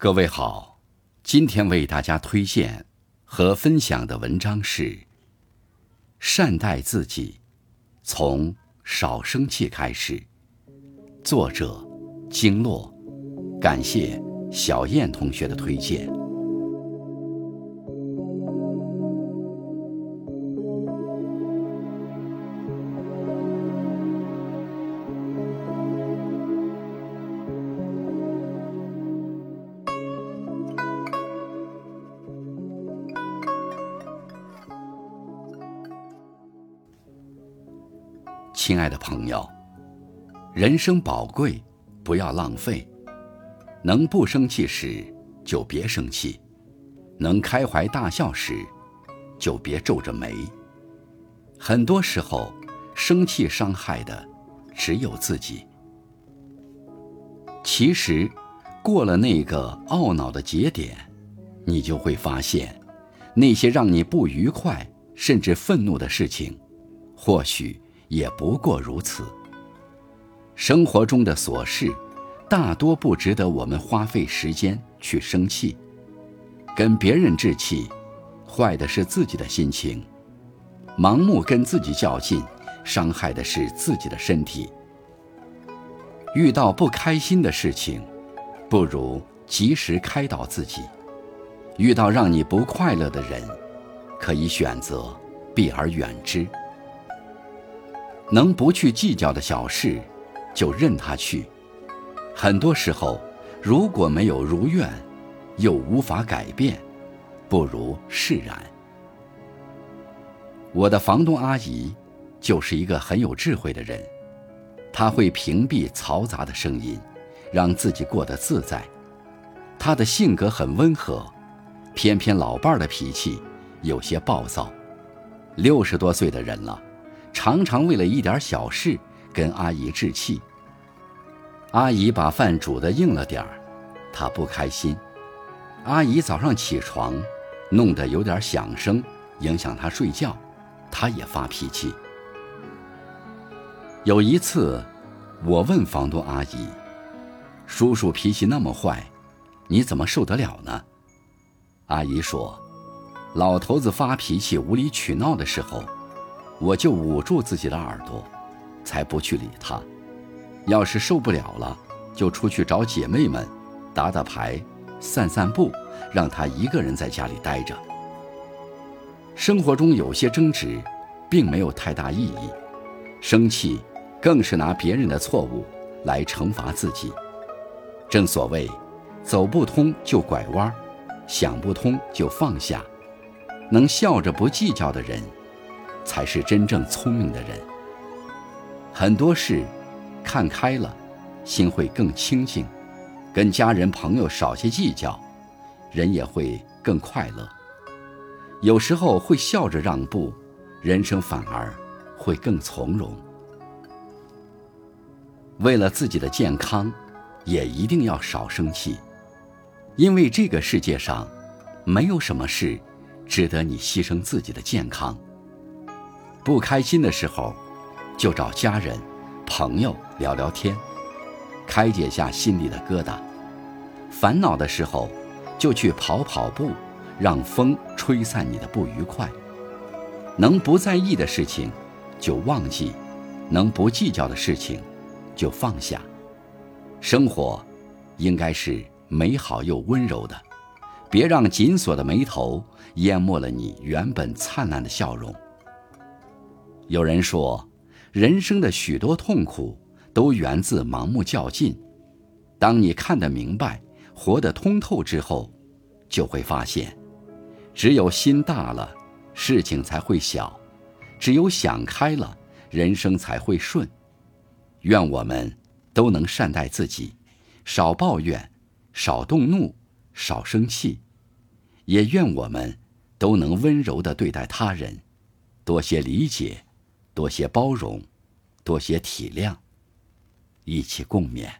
各位好，今天为大家推荐和分享的文章是《善待自己，从少生气开始》，作者经络，感谢小燕同学的推荐。亲爱的朋友，人生宝贵，不要浪费。能不生气时就别生气，能开怀大笑时就别皱着眉。很多时候，生气伤害的只有自己。其实，过了那个懊恼的节点，你就会发现，那些让你不愉快甚至愤怒的事情，或许。也不过如此。生活中的琐事，大多不值得我们花费时间去生气。跟别人置气，坏的是自己的心情；盲目跟自己较劲，伤害的是自己的身体。遇到不开心的事情，不如及时开导自己；遇到让你不快乐的人，可以选择避而远之。能不去计较的小事，就任他去。很多时候，如果没有如愿，又无法改变，不如释然。我的房东阿姨就是一个很有智慧的人，她会屏蔽嘈杂的声音，让自己过得自在。她的性格很温和，偏偏老伴儿的脾气有些暴躁。六十多岁的人了。常常为了一点小事跟阿姨置气。阿姨把饭煮的硬了点儿，她不开心；阿姨早上起床弄得有点响声，影响她睡觉，她也发脾气。有一次，我问房东阿姨：“叔叔脾气那么坏，你怎么受得了呢？”阿姨说：“老头子发脾气、无理取闹的时候。”我就捂住自己的耳朵，才不去理他。要是受不了了，就出去找姐妹们，打打牌，散散步，让他一个人在家里待着。生活中有些争执，并没有太大意义，生气更是拿别人的错误来惩罚自己。正所谓，走不通就拐弯，想不通就放下。能笑着不计较的人。才是真正聪明的人。很多事看开了，心会更清静；跟家人朋友少些计较，人也会更快乐。有时候会笑着让步，人生反而会更从容。为了自己的健康，也一定要少生气，因为这个世界上没有什么事值得你牺牲自己的健康。不开心的时候，就找家人、朋友聊聊天，开解下心里的疙瘩；烦恼的时候，就去跑跑步，让风吹散你的不愉快。能不在意的事情，就忘记；能不计较的事情，就放下。生活应该是美好又温柔的，别让紧锁的眉头淹没了你原本灿烂的笑容。有人说，人生的许多痛苦都源自盲目较劲。当你看得明白、活得通透之后，就会发现，只有心大了，事情才会小；只有想开了，人生才会顺。愿我们都能善待自己，少抱怨，少动怒，少生气；也愿我们都能温柔地对待他人，多些理解。多些包容，多些体谅，一起共勉。